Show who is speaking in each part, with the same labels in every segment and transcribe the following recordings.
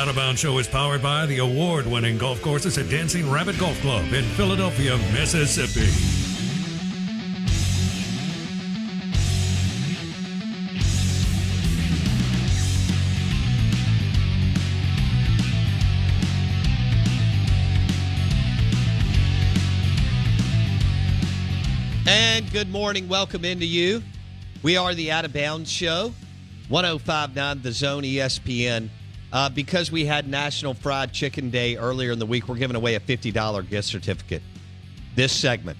Speaker 1: Out of Bounds Show is powered by the award winning golf courses at Dancing Rabbit Golf Club in Philadelphia, Mississippi.
Speaker 2: And good morning. Welcome into you. We are the Out of Bounds Show, 1059 The Zone ESPN. Uh, because we had National Fried Chicken Day earlier in the week, we're giving away a $50 gift certificate this segment.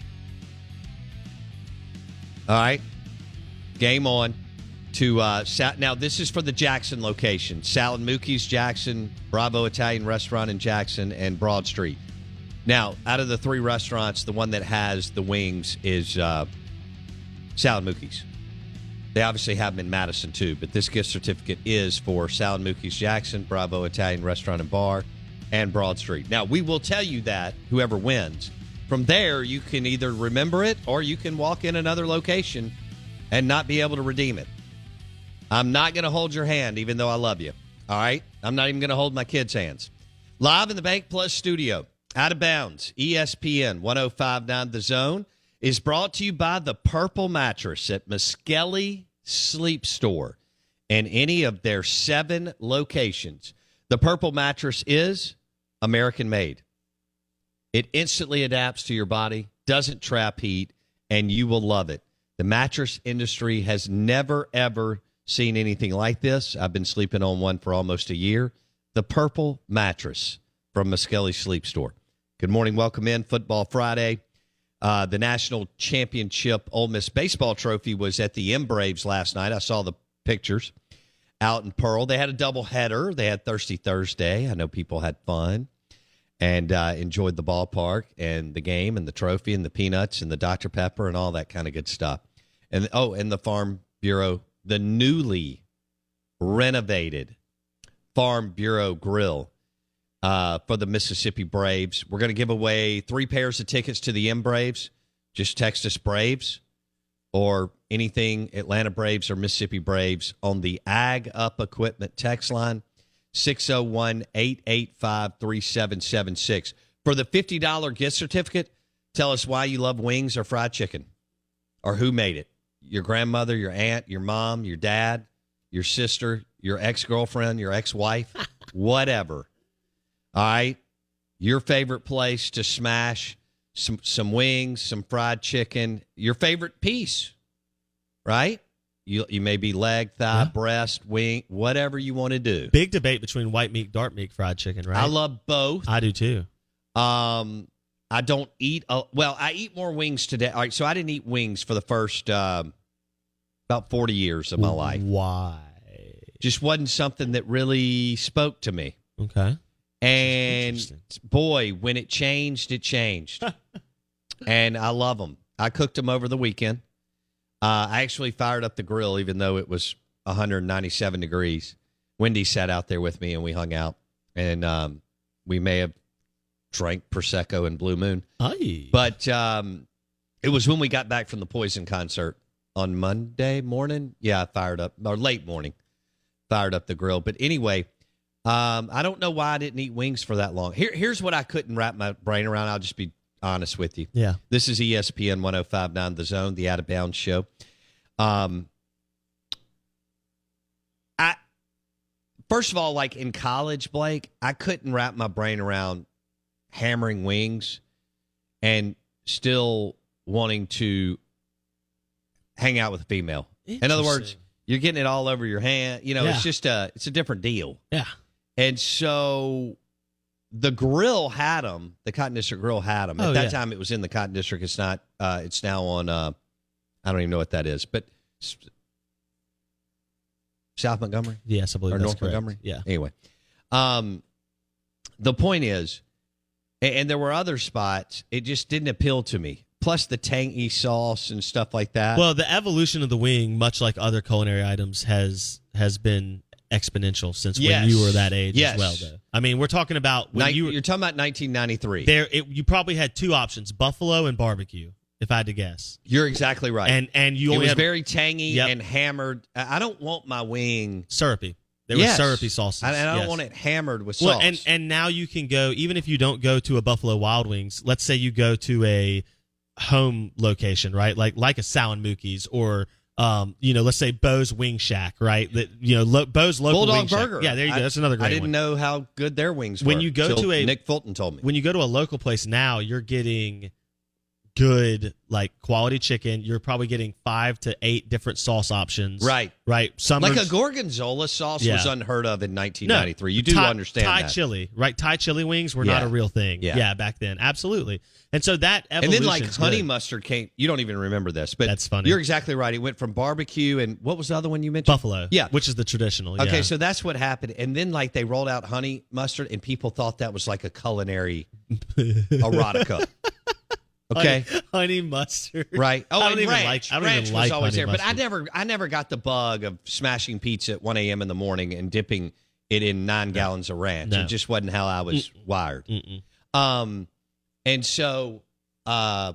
Speaker 2: All right. Game on to uh, now. This is for the Jackson location: Sal and Mookie's Jackson, Bravo Italian Restaurant in Jackson, and Broad Street. Now, out of the three restaurants, the one that has the wings is uh, Sal and Mookie's. They obviously have them in Madison too, but this gift certificate is for Sal and Mookie's Jackson, Bravo Italian Restaurant and Bar, and Broad Street. Now, we will tell you that whoever wins. From there, you can either remember it or you can walk in another location and not be able to redeem it. I'm not going to hold your hand, even though I love you. All right? I'm not even going to hold my kids' hands. Live in the Bank Plus studio, out of bounds, ESPN 1059 The Zone is brought to you by the Purple Mattress at Muskelly Sleep Store and any of their seven locations. The Purple Mattress is American made. It instantly adapts to your body, doesn't trap heat, and you will love it. The mattress industry has never, ever seen anything like this. I've been sleeping on one for almost a year. The Purple Mattress from Muskelly Sleep Store. Good morning. Welcome in. Football Friday. Uh, the national championship Ole Miss baseball trophy was at the M Braves last night. I saw the pictures out in Pearl. They had a double header. They had Thirsty Thursday. I know people had fun and uh, enjoyed the ballpark and the game and the trophy and the peanuts and the Dr Pepper and all that kind of good stuff. And oh, and the Farm Bureau, the newly renovated Farm Bureau Grill uh, for the Mississippi Braves. We're going to give away three pairs of tickets to the M Braves. Just text us Braves or anything Atlanta Braves or Mississippi Braves on the Ag Up Equipment text line 601 885 3776. For the $50 gift certificate, tell us why you love wings or fried chicken or who made it. Your grandmother, your aunt, your mom, your dad, your sister, your ex girlfriend, your ex wife, whatever. All right. Your favorite place to smash some some wings, some fried chicken, your favorite piece, right? You you may be leg, thigh, breast, wing, whatever you want to do.
Speaker 3: Big debate between white meat, dark meat fried chicken, right?
Speaker 2: I love both.
Speaker 3: I do too.
Speaker 2: Um, I don't eat. A, well, I eat more wings today. All right, so I didn't eat wings for the first um, about forty years of my life.
Speaker 3: Why?
Speaker 2: Just wasn't something that really spoke to me.
Speaker 3: Okay.
Speaker 2: And boy, when it changed, it changed. and I love them. I cooked them over the weekend. Uh, I actually fired up the grill, even though it was 197 degrees. Wendy sat out there with me and we hung out, and um, we may have drank prosecco and Blue Moon.
Speaker 3: Aye.
Speaker 2: But um, it was when we got back from the Poison concert on Monday morning. Yeah, I fired up or late morning, fired up the grill. But anyway, um, I don't know why I didn't eat wings for that long. Here, here's what I couldn't wrap my brain around. I'll just be honest with you.
Speaker 3: Yeah.
Speaker 2: This is ESPN 1059 The Zone, the Out of Bounds show. Um, I first of all, like in college, Blake, I couldn't wrap my brain around hammering wings and still wanting to hang out with a female. In other words, you're getting it all over your hand. You know,
Speaker 3: Yeah.
Speaker 2: it's just a it's a different deal.
Speaker 3: Yeah.
Speaker 2: And so the grill had them. The Cotton District Grill had them. At
Speaker 3: Oh,
Speaker 2: that
Speaker 3: yeah.
Speaker 2: time, it was in the Cotton District. It's not. Uh, it's now on. Uh, I don't even know what that is, but South Montgomery
Speaker 3: Yes, I believe
Speaker 2: or
Speaker 3: that's
Speaker 2: North
Speaker 3: correct.
Speaker 2: Montgomery.
Speaker 3: Yeah.
Speaker 2: Anyway, um, the point is, and, and there were other spots. It just didn't appeal to me. Plus the tangy sauce and stuff like that.
Speaker 3: Well, the evolution of the wing, much like other culinary items, has has been exponential since
Speaker 2: Yes.
Speaker 3: when you were that age
Speaker 2: Yes.
Speaker 3: as well. Though, I mean, we're talking about when
Speaker 2: Nin-
Speaker 3: you
Speaker 2: you're talking about 1993.
Speaker 3: there. It, you probably had two options: buffalo and barbecue. If I had to guess,
Speaker 2: You're exactly right.
Speaker 3: and and you
Speaker 2: it
Speaker 3: only
Speaker 2: was
Speaker 3: had
Speaker 2: very tangy
Speaker 3: Yep.
Speaker 2: and hammered. I don't want my wing
Speaker 3: syrupy. There
Speaker 2: Yes.
Speaker 3: were syrupy sauces,
Speaker 2: and I don't
Speaker 3: yes.
Speaker 2: want it hammered with sauce.
Speaker 3: Well, and and now you can go even if you don't go to a Buffalo Wild Wings. Let's say you go to a home location, right? Like like a Sal and Mookie's or um, you know, let's say Bo's Wing Shack, right? That you know, lo- Bo's local
Speaker 2: Bulldog
Speaker 3: wing shack.
Speaker 2: Burger.
Speaker 3: Yeah, there you go.
Speaker 2: I-
Speaker 3: That's another great
Speaker 2: I didn't
Speaker 3: one.
Speaker 2: know how good their wings were.
Speaker 3: When
Speaker 2: were.
Speaker 3: you go to a-
Speaker 2: Nick Fulton told me.
Speaker 3: When you go to a local place now, you're getting good like quality chicken. You're probably getting five to eight different sauce options.
Speaker 2: Right.
Speaker 3: Right. Some
Speaker 2: like a gorgonzola sauce
Speaker 3: Yeah.
Speaker 2: was unheard of in
Speaker 3: No,
Speaker 2: 1993. you do
Speaker 3: Thai,
Speaker 2: understand
Speaker 3: Thai
Speaker 2: that.
Speaker 3: chili, right? Thai chili wings were not a real thing.
Speaker 2: Yeah.
Speaker 3: Yeah. back then, absolutely. And so that
Speaker 2: and then like honey
Speaker 3: good.
Speaker 2: mustard came. You don't even remember this, but
Speaker 3: That's funny.
Speaker 2: You're exactly right. It went from barbecue and what was the other one you mentioned?
Speaker 3: buffalo,
Speaker 2: Yeah.
Speaker 3: which is the traditional.
Speaker 2: Okay,
Speaker 3: yeah.
Speaker 2: so that's what happened, and then like they rolled out honey mustard, and people thought that was like a culinary erotica. Okay,
Speaker 3: honey, honey mustard,
Speaker 2: right? Oh,
Speaker 3: I don't
Speaker 2: and
Speaker 3: even
Speaker 2: ranch.
Speaker 3: like. I don't
Speaker 2: ranch
Speaker 3: even
Speaker 2: was
Speaker 3: like
Speaker 2: always
Speaker 3: honey
Speaker 2: there, but I never, I never got the bug of smashing pizza at 1 a.m. in the morning and dipping it in nine gallons of ranch.
Speaker 3: No.
Speaker 2: It just wasn't how I was wired.
Speaker 3: Mm-mm.
Speaker 2: Um, and so, uh,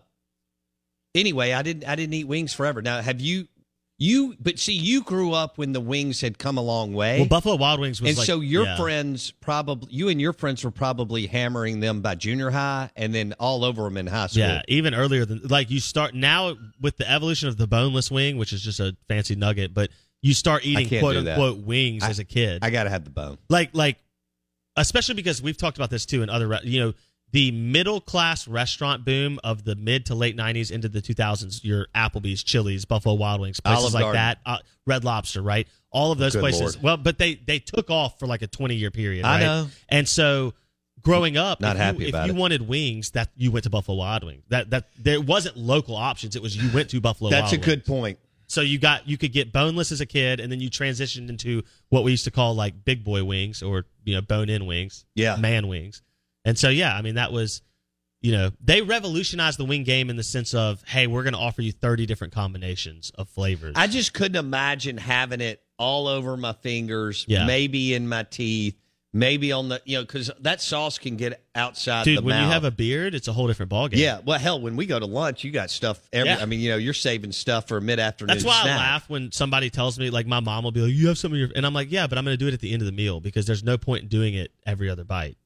Speaker 2: anyway, I didn't, I didn't eat wings forever. Now, have you, you? But see, you grew up when the wings had come a long way.
Speaker 3: Well, Buffalo Wild Wings was
Speaker 2: and
Speaker 3: like,
Speaker 2: so your
Speaker 3: yeah.
Speaker 2: friends probably, you and your friends were probably hammering them by junior high, and then all over them in high school.
Speaker 3: Yeah, even earlier than like you start now with the evolution of the boneless wing, which is just a fancy nugget, but you start eating quote unquote wings
Speaker 2: I-
Speaker 3: as a kid.
Speaker 2: I got to have the bone.
Speaker 3: like like especially because we've talked about this too in other you know the middle class restaurant boom of the mid to late 90s into the 2000s your applebee's chili's buffalo wild wings places
Speaker 2: Olive
Speaker 3: like
Speaker 2: Garden.
Speaker 3: that uh, red lobster right all of those
Speaker 2: Good
Speaker 3: places
Speaker 2: Lord.
Speaker 3: well but they they took off for like a 20 year period
Speaker 2: I
Speaker 3: right?
Speaker 2: know.
Speaker 3: and so growing up
Speaker 2: Not
Speaker 3: if
Speaker 2: happy
Speaker 3: you,
Speaker 2: about
Speaker 3: if you
Speaker 2: it.
Speaker 3: wanted wings that you went to buffalo wild wings that that there wasn't local options it was you went to buffalo
Speaker 2: That's
Speaker 3: wild
Speaker 2: a good
Speaker 3: Wings.
Speaker 2: point.
Speaker 3: So you got you could get boneless as a kid, and then you transitioned into what we used to call like big boy wings or you know bone in wings,
Speaker 2: Yeah.
Speaker 3: man wings. And so yeah, I mean that was, you know, they revolutionized the wing game in the sense of hey, we're going to offer you thirty different combinations of flavors.
Speaker 2: I just couldn't imagine having it all over my fingers,
Speaker 3: Yeah.
Speaker 2: maybe in my teeth, maybe on the you know because that sauce can get outside
Speaker 3: Dude,
Speaker 2: the
Speaker 3: when
Speaker 2: mouth.
Speaker 3: you have a beard, it's a whole different ballgame.
Speaker 2: yeah, well, hell, when we go to lunch, you got stuff. Every,
Speaker 3: Yeah.
Speaker 2: I mean, you know, you're saving stuff for mid afternoon.
Speaker 3: That's why
Speaker 2: snack.
Speaker 3: I laugh when somebody tells me, like, my mom will be like, "You have some of your," and I'm like, "Yeah, but I'm going to do it at the end of the meal because there's no point in doing it every other bite."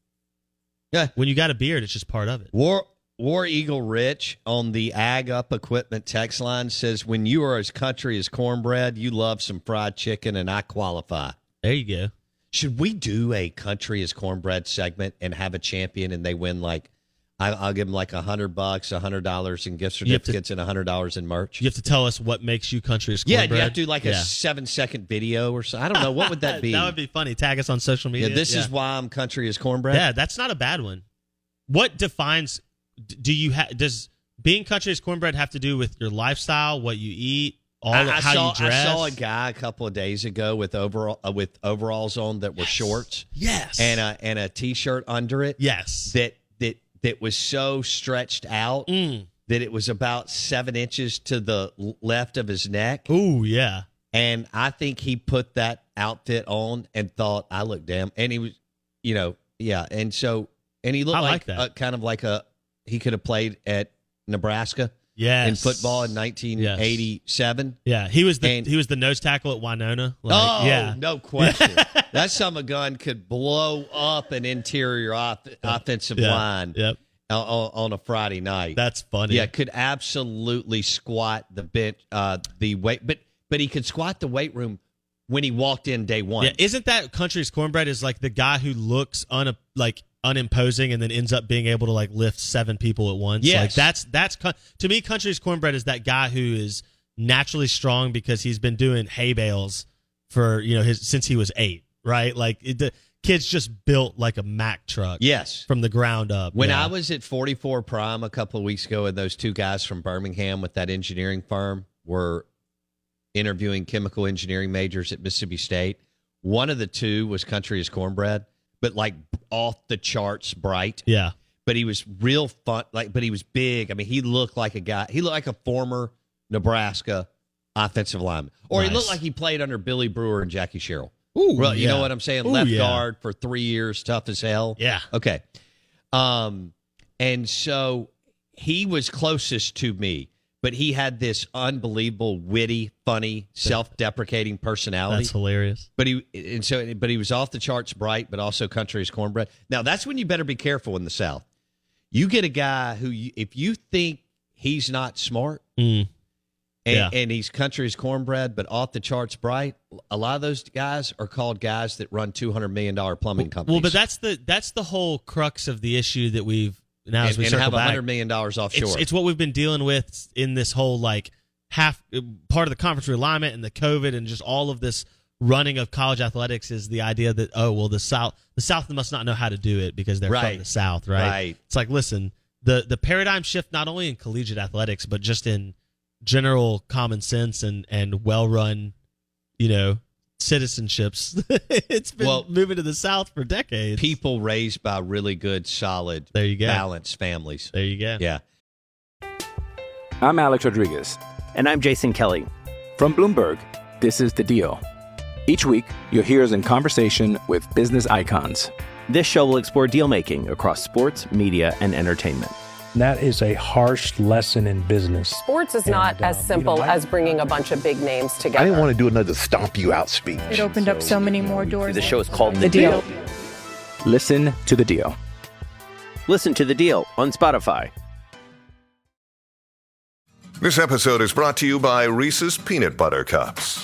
Speaker 2: Yeah.
Speaker 3: When you got a beard, it's just part of it.
Speaker 2: War War Eagle Rich on the Ag Up Equipment text line says, "When you are as country as cornbread, you love some fried chicken, and I qualify."
Speaker 3: There you go.
Speaker 2: Should we do a country as cornbread segment and have a champion, and they win like? I- I'll give them like a hundred bucks, a hundred dollars in gift
Speaker 3: have to-
Speaker 2: certificates, and a hundred dollars in merch.
Speaker 3: You have to tell us what makes you country as cornbread.
Speaker 2: Yeah, you have to do like a seven second video or so. I don't know what would that be.
Speaker 3: that would be funny. Tag us on social media.
Speaker 2: yeah, this is why I'm country as cornbread.
Speaker 3: Yeah, that's not a bad one. What defines? Do you have? Does being country as cornbread have to do with your lifestyle, what you eat, all
Speaker 2: I,
Speaker 3: of
Speaker 2: I
Speaker 3: how
Speaker 2: saw,
Speaker 3: you dress?
Speaker 2: I saw a guy a couple of days ago with overall uh, with overalls on that were shorts
Speaker 3: Yes.
Speaker 2: and a and a t shirt under it.
Speaker 3: yes.
Speaker 2: that that was so stretched out
Speaker 3: Mm.
Speaker 2: that it was about seven inches to the left of his neck.
Speaker 3: Ooh, yeah.
Speaker 2: And I think he put that outfit on and thought, I look damn. And he was, you know, yeah. And so, and he looked
Speaker 3: I
Speaker 2: like,
Speaker 3: like
Speaker 2: a, kind of like a, he could have played at Nebraska
Speaker 3: Yes.
Speaker 2: in football in 1987.
Speaker 3: Yeah, he was the
Speaker 2: And-
Speaker 3: he was the nose tackle at Winona. Like,
Speaker 2: oh,
Speaker 3: yeah,
Speaker 2: no question. that son of a gun could blow up an interior off, offensive
Speaker 3: Yeah.
Speaker 2: line
Speaker 3: Yep,
Speaker 2: on, on on a Friday night.
Speaker 3: that's funny.
Speaker 2: Yeah, could absolutely squat the bench, uh, the weight, but but he could squat the weight room when he walked in day one.
Speaker 3: Yeah, isn't that country's cornbread is like the guy who looks un like unimposing and then ends up being able to like lift seven people at once?
Speaker 2: Yes.
Speaker 3: like that's that's to me country's cornbread is that guy who is naturally strong because he's been doing hay bales for you know his since he was eight, right? Like it, the kid's just built like a Mack truck.
Speaker 2: Yes.
Speaker 3: from the ground up.
Speaker 2: When
Speaker 3: Yeah.
Speaker 2: I was at 44 Prime a couple of weeks ago, and those two guys from Birmingham with that engineering firm were interviewing chemical engineering majors at Mississippi State. One of the two was country as cornbread, but like off the charts bright.
Speaker 3: yeah,
Speaker 2: But he was real fun, like, but he was big. I mean, he looked like a guy. He looked like a former Nebraska offensive lineman, or he looked like he played under Billy Brewer and Jackie Sherrill.
Speaker 3: Ooh,
Speaker 2: Well, you know what I'm saying?
Speaker 3: Ooh,
Speaker 2: Left
Speaker 3: yeah.
Speaker 2: guard for three years, tough as hell.
Speaker 3: Yeah.
Speaker 2: Okay. Um, and so he was closest to me, but he had this unbelievable, witty, funny, self-deprecating personality.
Speaker 3: that's hilarious.
Speaker 2: but he and so but he was off the charts bright, but also country as cornbread. Now that's when you better be careful in the South. You get a guy who, you, if you think he's not smart,
Speaker 3: Mm.
Speaker 2: and,
Speaker 3: Yeah.
Speaker 2: and he's country as cornbread, but off the charts bright. A lot of those guys are called guys that run two hundred million dollar plumbing companies.
Speaker 3: Well, but that's the that's the whole crux of the issue that we've now as we
Speaker 2: and
Speaker 3: circle
Speaker 2: have
Speaker 3: back.
Speaker 2: hundred million dollars offshore.
Speaker 3: It's, it's what we've been dealing with in this whole like half part of the conference realignment and the COVID and just all of this running of college athletics is the idea that oh well the South the South must not know how to do it because they're
Speaker 2: Right.
Speaker 3: from the South, right?
Speaker 2: Right.
Speaker 3: It's like listen, the the paradigm shift not only in collegiate athletics but just in general common sense and and well run, you know, citizenships. it's been
Speaker 2: Well,
Speaker 3: moving to the South for decades.
Speaker 2: people raised by really good, solid,
Speaker 3: There you go.
Speaker 2: balanced families.
Speaker 3: There you go.
Speaker 2: Yeah.
Speaker 4: I'm Alex Rodriguez.
Speaker 5: And I'm Jason Kelly.
Speaker 4: From Bloomberg, this is The Deal. Each week, you'll hear us in conversation with business icons.
Speaker 5: This show will explore deal making across sports, media, and entertainment.
Speaker 6: And that is a harsh lesson in business.
Speaker 7: Sports is not
Speaker 6: And,
Speaker 7: as
Speaker 6: um, you
Speaker 7: simple
Speaker 6: know, I-
Speaker 7: as bringing a bunch of big names together.
Speaker 8: I didn't want to do another stomp you out speech.
Speaker 9: It opened up so many more doors.
Speaker 5: The show is called
Speaker 9: The Deal.
Speaker 4: Listen to The Deal.
Speaker 5: Listen to the deal on Spotify.
Speaker 10: This episode is brought to you by Reese's Peanut Butter Cups.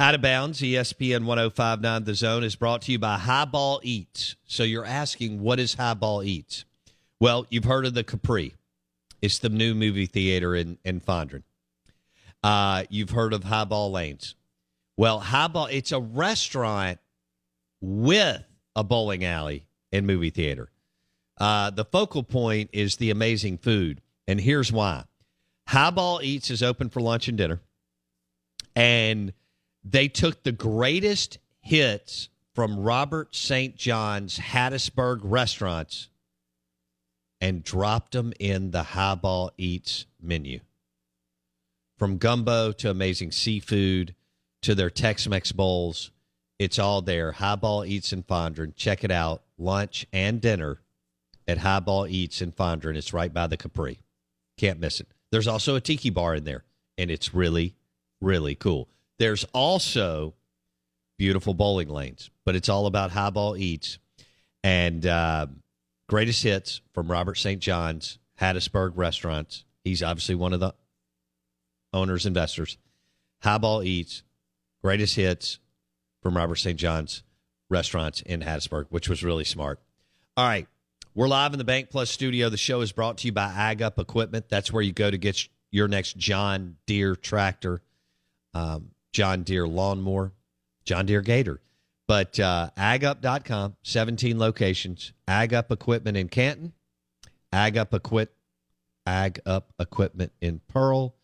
Speaker 2: Out of bounds, ESPN 1059 The Zone is brought to you by Highball Eats. So you're asking, what is Highball Eats? Well, you've heard of the Capri. It's the new movie theater in, in Fondren. Uh, you've heard of Highball Lanes. Well, Highball, it's a restaurant with a bowling alley and movie theater. Uh, the focal point is the amazing food. And here's why Highball Eats is open for lunch and dinner. And they took the greatest hits from Robert St. John's Hattiesburg restaurants and dropped them in the Highball Eats menu. From gumbo to amazing seafood to their Tex Mex bowls, it's all there. Highball Eats in Fondren. Check it out. Lunch and dinner at Highball Eats in Fondren. It's right by the Capri. Can't miss it. There's also a tiki bar in there, and it's really, really cool. There's also beautiful bowling lanes, but it's all about Highball Eats. And uh, greatest hits from Robert St. John's Hattiesburg Restaurants. He's obviously one of the owners, investors. Highball Eats, greatest hits from Robert St. John's Restaurants in Hattiesburg, which was really smart. All right. We're live in the Bank Plus studio. The show is brought to you by Ag Up Equipment. That's where you go to get your next John Deere tractor, um, John Deere lawnmower, John Deere Gator. But uh, agup.com, 17 locations. agup Equipment in Canton, agup, Equip, Ag Up Equipment in Pearl,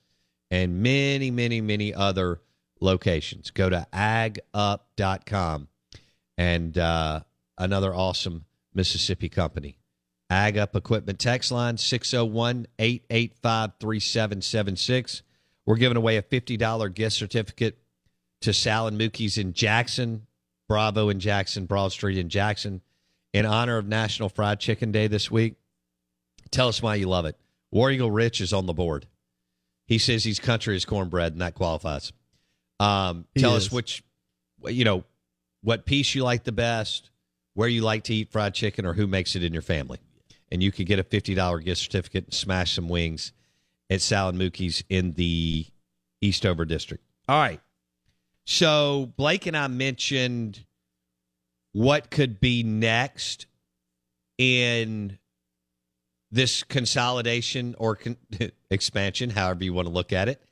Speaker 2: and many, many, many other locations. Go to agup.com and uh, another awesome Mississippi company. Ag Up Equipment text line 601 885 3776. We're giving away a $50 gift certificate to Sal and Mookie's in Jackson, Bravo in Jackson, Broad Street in Jackson, in honor of National Fried Chicken Day this week. Tell us why you love it. War Eagle Rich is on the board. He says he's country as cornbread, and that qualifies. Um, tell
Speaker 3: is.
Speaker 2: us which, you know, what piece you like the best, where you like to eat fried chicken, or who makes it in your family. And you could get a $50 gift certificate and smash some wings at Sal and Mookie's in the Eastover district. All right. So Blake and I mentioned what could be next in this consolidation or con- expansion, however you want to look at it,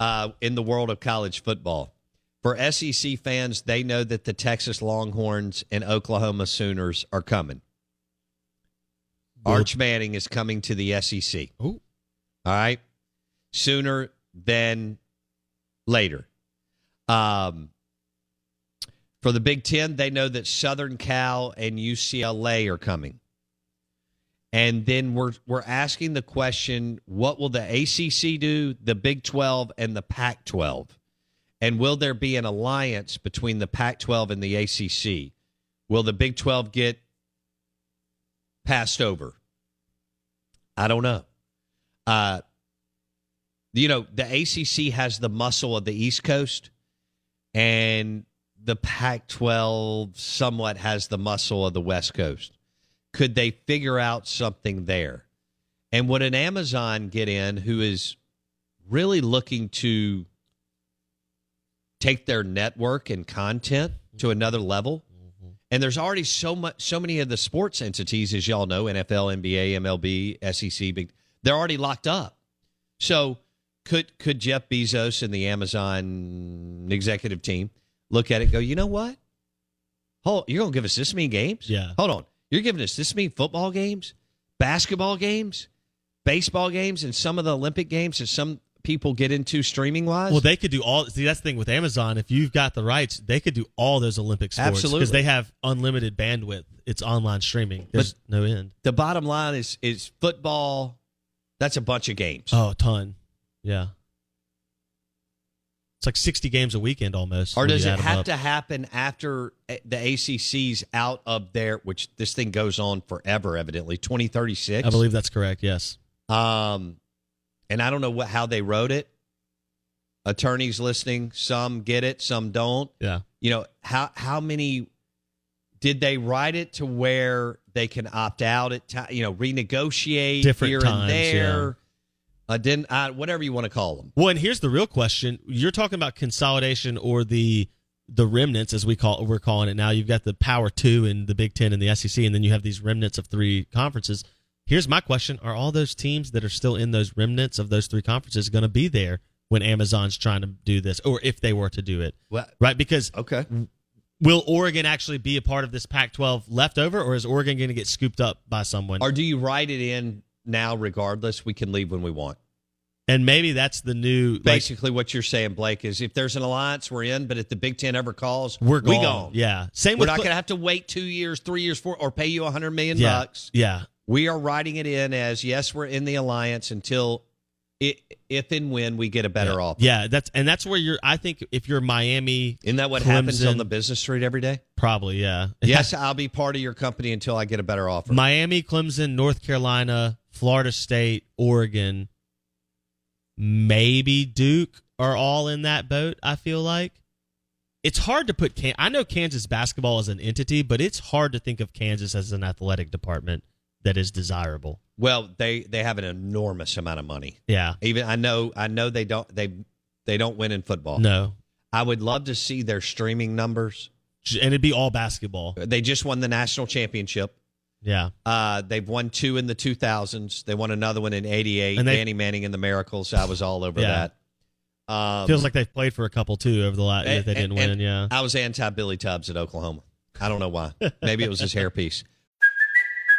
Speaker 2: uh, in the world of college football. For SEC fans, they know that the Texas Longhorns and Oklahoma Sooners are coming. Arch Manning is coming to the SEC.
Speaker 3: Ooh.
Speaker 2: All right. Sooner than later. Um, for the Big Ten, they know that Southern Cal and UCLA are coming. And then we're we're asking the question, what will the ACC do, the Big 12 and the Pac 12? And will there be an alliance between the Pac 12 and the ACC? Will the Big 12 get passed over? I don't know. Uh, you know, the ACC has the muscle of the East Coast, and the Pac 12 somewhat has the muscle of the West Coast. Could they figure out something there? And would an Amazon get in who is really looking to take their network and content to another level? And there's already so much, so many of the sports entities, as y'all know, NFL, NBA, MLB, SEC, big, they're already locked up. So could could Jeff Bezos and the Amazon executive team look at it and go, you know what? Hold, you're gonna give us this many games?
Speaker 3: Yeah.
Speaker 2: Hold on. You're giving us this many football games, basketball games, baseball games, and some of the Olympic games that some people get into streaming wise.
Speaker 3: Well, they could do all. See, that's the thing with Amazon. If you've got the rights, they could do all those Olympic sports
Speaker 2: Absolutely.
Speaker 3: because they have unlimited bandwidth. It's online streaming. There's no end.
Speaker 2: the bottom line is is football. That's a bunch of games.
Speaker 3: Oh, a ton. Yeah. It's like 60 games a weekend almost.
Speaker 2: Or does it have to happen after eh, the ACC's out of there, which this thing goes on forever, evidently, 2036?
Speaker 3: I believe that's correct. Yes.
Speaker 2: Um, and I don't know what how they wrote it. Attorneys listening, some get it, some don't.
Speaker 3: Yeah.
Speaker 2: You know, how how many did they write it to where they can opt out at you know, renegotiate
Speaker 3: Different
Speaker 2: here
Speaker 3: times,
Speaker 2: and there? Uh, didn't, whatever you want to call them.
Speaker 3: Well, and here's the real question: You're talking about consolidation or the the remnants, as we call we're calling it now. You've got the Power Two and the Big Ten and the SEC, and then you have these remnants of three conferences. Here's my question: Are all those teams that are still in those remnants of those three conferences going to be there when Amazon's trying to do this, or if they were to do it?
Speaker 2: Well,
Speaker 3: Right? Because
Speaker 2: okay.
Speaker 3: Will Oregon actually be a part of this Pac-12 leftover, or is Oregon going to get scooped up by someone?
Speaker 2: Or do you write it in now regardless? We can leave when we want.
Speaker 3: and maybe that's the new like,
Speaker 2: Basically, what you're saying, Blake, is if there's an alliance, we're in. But if the Big Ten ever calls,
Speaker 3: we're
Speaker 2: we
Speaker 3: gone.
Speaker 2: gone.
Speaker 3: Yeah. Same with
Speaker 2: We're
Speaker 3: not
Speaker 2: going to have to wait two years, three years, four, or pay you a hundred million
Speaker 3: yeah,
Speaker 2: bucks.
Speaker 3: Yeah.
Speaker 2: We are writing it in as yes, we're in the alliance until it, if and when we get a better
Speaker 3: yeah.
Speaker 2: offer.
Speaker 3: Yeah, that's and that's where you're. I think if you're Miami,
Speaker 2: Isn't that what happens on the business street every day?
Speaker 3: probably yeah.
Speaker 2: Yes, I'll be part of your company until I get a better offer.
Speaker 3: Miami, Clemson, North Carolina, Florida State, Oregon, maybe Duke are all in that boat. I feel like it's hard to put. Can- I know Kansas basketball is an entity, but it's hard to think of Kansas as an athletic department that is desirable.
Speaker 2: Well, they they have an enormous amount of money.
Speaker 3: Yeah.
Speaker 2: Even I know I know they don't they they don't win in football.
Speaker 3: No.
Speaker 2: I would love to see their streaming numbers.
Speaker 3: And it'd be all basketball.
Speaker 2: They just won the national championship.
Speaker 3: Yeah.
Speaker 2: Uh, they've won two in the 2000s. They won another one in 88.
Speaker 3: And they-
Speaker 2: Danny Manning and the Miracles. I was all over
Speaker 3: Yeah.
Speaker 2: that. Um,
Speaker 3: Feels like they've played for a couple too over the last
Speaker 2: and-
Speaker 3: they didn't
Speaker 2: and-
Speaker 3: win. Yeah.
Speaker 2: I was anti Billy Tubbs at Oklahoma. I don't know why. Maybe it was his hairpiece.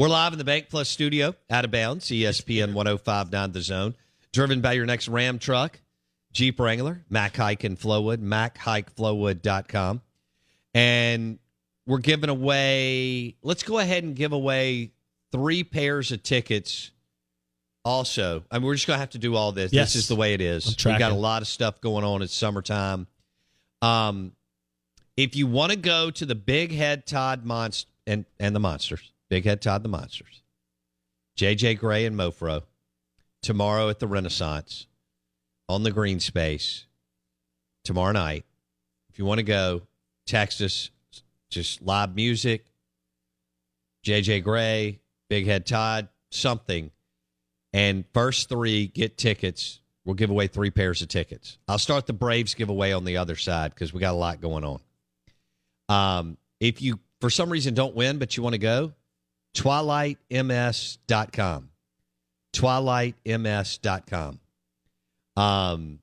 Speaker 2: We're live in the Bank Plus studio, out of bounds, ESPN 1059 The Zone. Driven by your next Ram truck, Jeep Wrangler, Mac Haik and Flowood, MacHaikFlowood.com. And we're giving away, let's go ahead and give away three pairs of tickets. Also, I mean, we're just going to have to do all this.
Speaker 3: Yes.
Speaker 2: This is the way it is. We've got a lot of stuff going on. It's summertime. Um, if you want to go to the Big Head Todd Monst and and the Monsters, Big Head Todd the Monsters, JJ Grey and Mofro, tomorrow at the Renaissance on the green space tomorrow night. If you want to go, text us. Just live music, JJ Grey, Big Head Todd, something. And first three get tickets. We'll give away three pairs of tickets. I'll start the Braves giveaway on the other side because we got a lot going on. Um, if you, for some reason, don't win, but you want to go, twilightms.com. Twilightms.com. Um,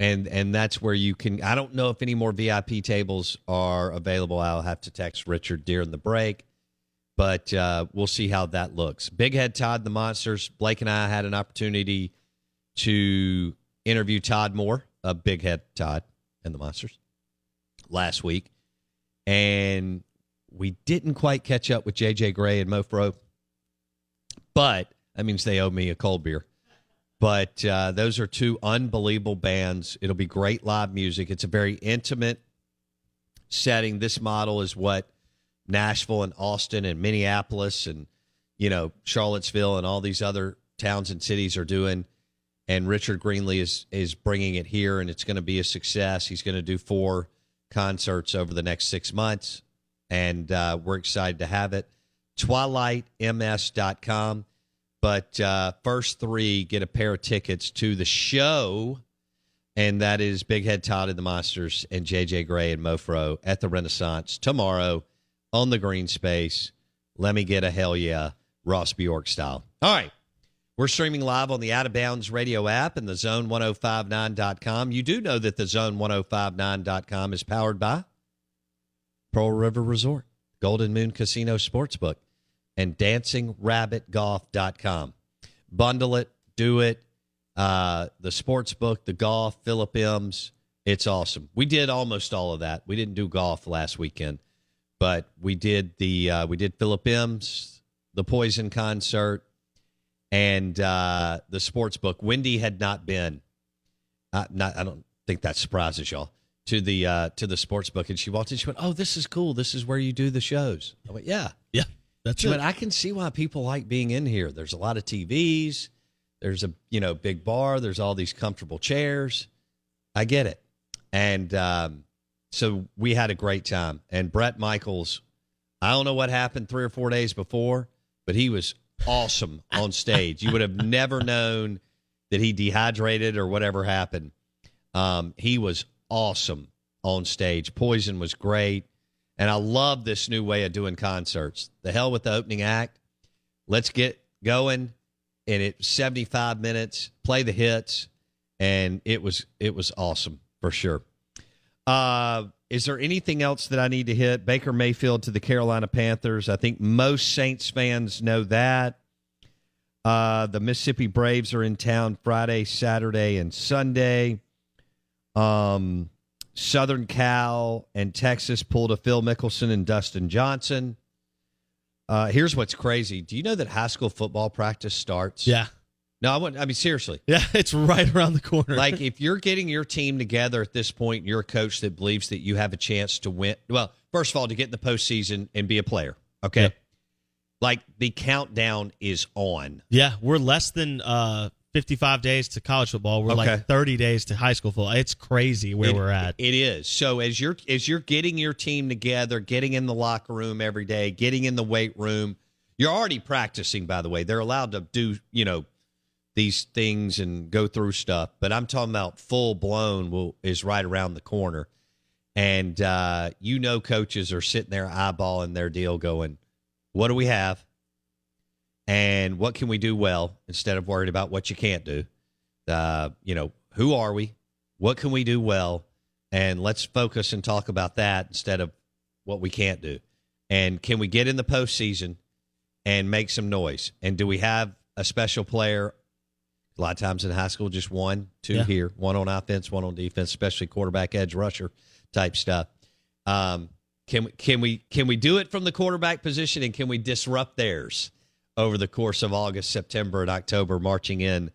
Speaker 2: and and that's where you can. I don't know if any more VIP tables are available. I'll have to text Richard during the break, but uh, we'll see how that looks. Big Head Todd, the Monsters. Blake and I had an opportunity to interview Todd Mohr of Big Head Todd and the Monsters last week, and we didn't quite catch up with JJ Grey and Mofro, but that means they owe me a cold beer. But uh, those are two unbelievable bands. It'll be great live music. It's a very intimate setting. This model is what Nashville and Austin and Minneapolis and you know Charlottesville and all these other towns and cities are doing. And Richard Greenlee is is bringing it here, and it's going to be a success. He's going to do four concerts over the next six months, and uh, we're excited to have it. TwilightMS.com. But uh, first three get a pair of tickets to the show, and that is Big Head Todd and the Monsters and JJ Grey and Mofro at the Renaissance tomorrow on the green space. Let me get a hell yeah, Ross Bjork style. All right. We're streaming live on the Out of Bounds radio app and the zone1059.com. You do know that the zone1059.com is powered by Pearl River Resort, Golden Moon Casino Sportsbook, and dancingrabbitgolf.com. Bundle it, do it. Uh, the sportsbook, the golf, Philip M's. It's awesome. We did almost all of that. We didn't do golf last weekend, but we did the uh, we did Philip M's, the Poison concert, and uh, the sports book. Wendy had not been. Uh, not, I don't think that surprises y'all to the uh, to the sports book, and she walked in. She went, "Oh, this is cool. This is where you do the shows." I went, "Yeah,
Speaker 3: yeah." That's
Speaker 2: she
Speaker 3: it.
Speaker 2: went, "I can see why people like being in here. There's a lot of TVs. There's a you know big bar. There's all these comfortable chairs. I get it." And um, so we had a great time. And Bret Michaels, I don't know what happened three or four days before, but he was awesome on stage. You would have never known that he dehydrated or whatever happened. Um, he was awesome on stage. Poison was great. And I love this new way of doing concerts. The hell with the opening act. Let's get going, and it 75 minutes, play the hits, and it was it was awesome for sure. Uh, is there anything else that I need to hit? Baker Mayfield to the Carolina Panthers. I think most Saints fans know that. Uh, the Mississippi Braves are in town Friday, Saturday, and Sunday. Um, Southern Cal and Texas pulled a Phil Mickelson and Dustin Johnson. Uh, here's what's crazy. Do you know that high school football practice starts?
Speaker 3: Yeah.
Speaker 2: No, I want. I mean, seriously.
Speaker 3: Yeah, it's right around the corner.
Speaker 2: Like, if you're getting your team together at this point, you're a coach that believes that you have a chance to win. Well, first of all, to get in the postseason and be a player. Okay.
Speaker 3: Yep.
Speaker 2: Like the countdown is on.
Speaker 3: Yeah, we're less than uh, 55 days to college football. We're
Speaker 2: Okay.
Speaker 3: like 30 days to high school football. It's crazy where
Speaker 2: It-
Speaker 3: we're at.
Speaker 2: It is. So as you're as you're getting your team together, getting in the locker room every day, getting in the weight room, you're already practicing. By the way, they're allowed to do you know these things and go through stuff, but I'm talking about full blown will is right around the corner, and uh, you know coaches are sitting there eyeballing their deal, going, "What do we have?" And what can we do well instead of worried about what you can't do? Uh, you know, who are we? What can we do well? And let's focus and talk about that instead of what we can't do. And can we get in the postseason and make some noise? And do we have a special player? A lot of times in high school, just one, two
Speaker 3: Yeah.
Speaker 2: here, one on offense, one on defense, especially quarterback, edge rusher type stuff. Um, can we can we can we do it from the quarterback position and can we disrupt theirs over the course of August, September, and October, marching in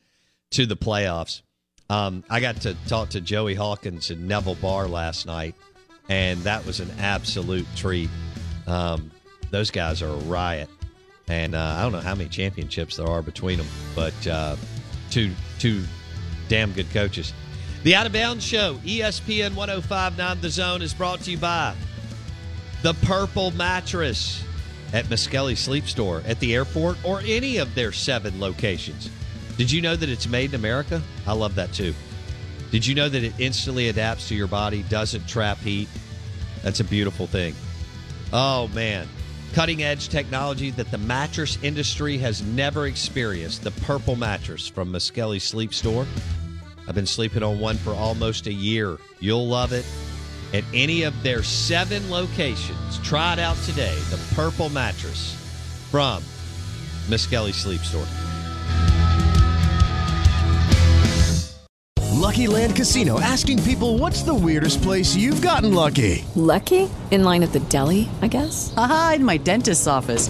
Speaker 2: to the playoffs? Um, I got to talk to Joey Hawkins and Neville Barr last night, and that was an absolute treat. Um, those guys are a riot, and uh, I don't know how many championships there are between them, but uh, two two damn good coaches. The Out of Bounds Show, ESPN 1059 The Zone, is brought to you by the Purple Mattress at Muskelly Sleep Store at the airport or any of their seven locations. Did you know that it's made in America? I love that too. Did you know that it instantly adapts to your body, doesn't trap heat? That's a beautiful thing. Oh, man. Cutting edge technology that the mattress industry has never experienced. The Purple Mattress from Muskelly Sleep Store. I've been sleeping on one for almost a year. You'll love it at any of their seven locations. Try it out today. The Purple Mattress from Muskelly Sleep Store.
Speaker 11: Lucky Land Casino asking people what's the weirdest place you've gotten lucky?
Speaker 12: Lucky? In line at the deli, I guess?
Speaker 13: Aha, in my dentist's office.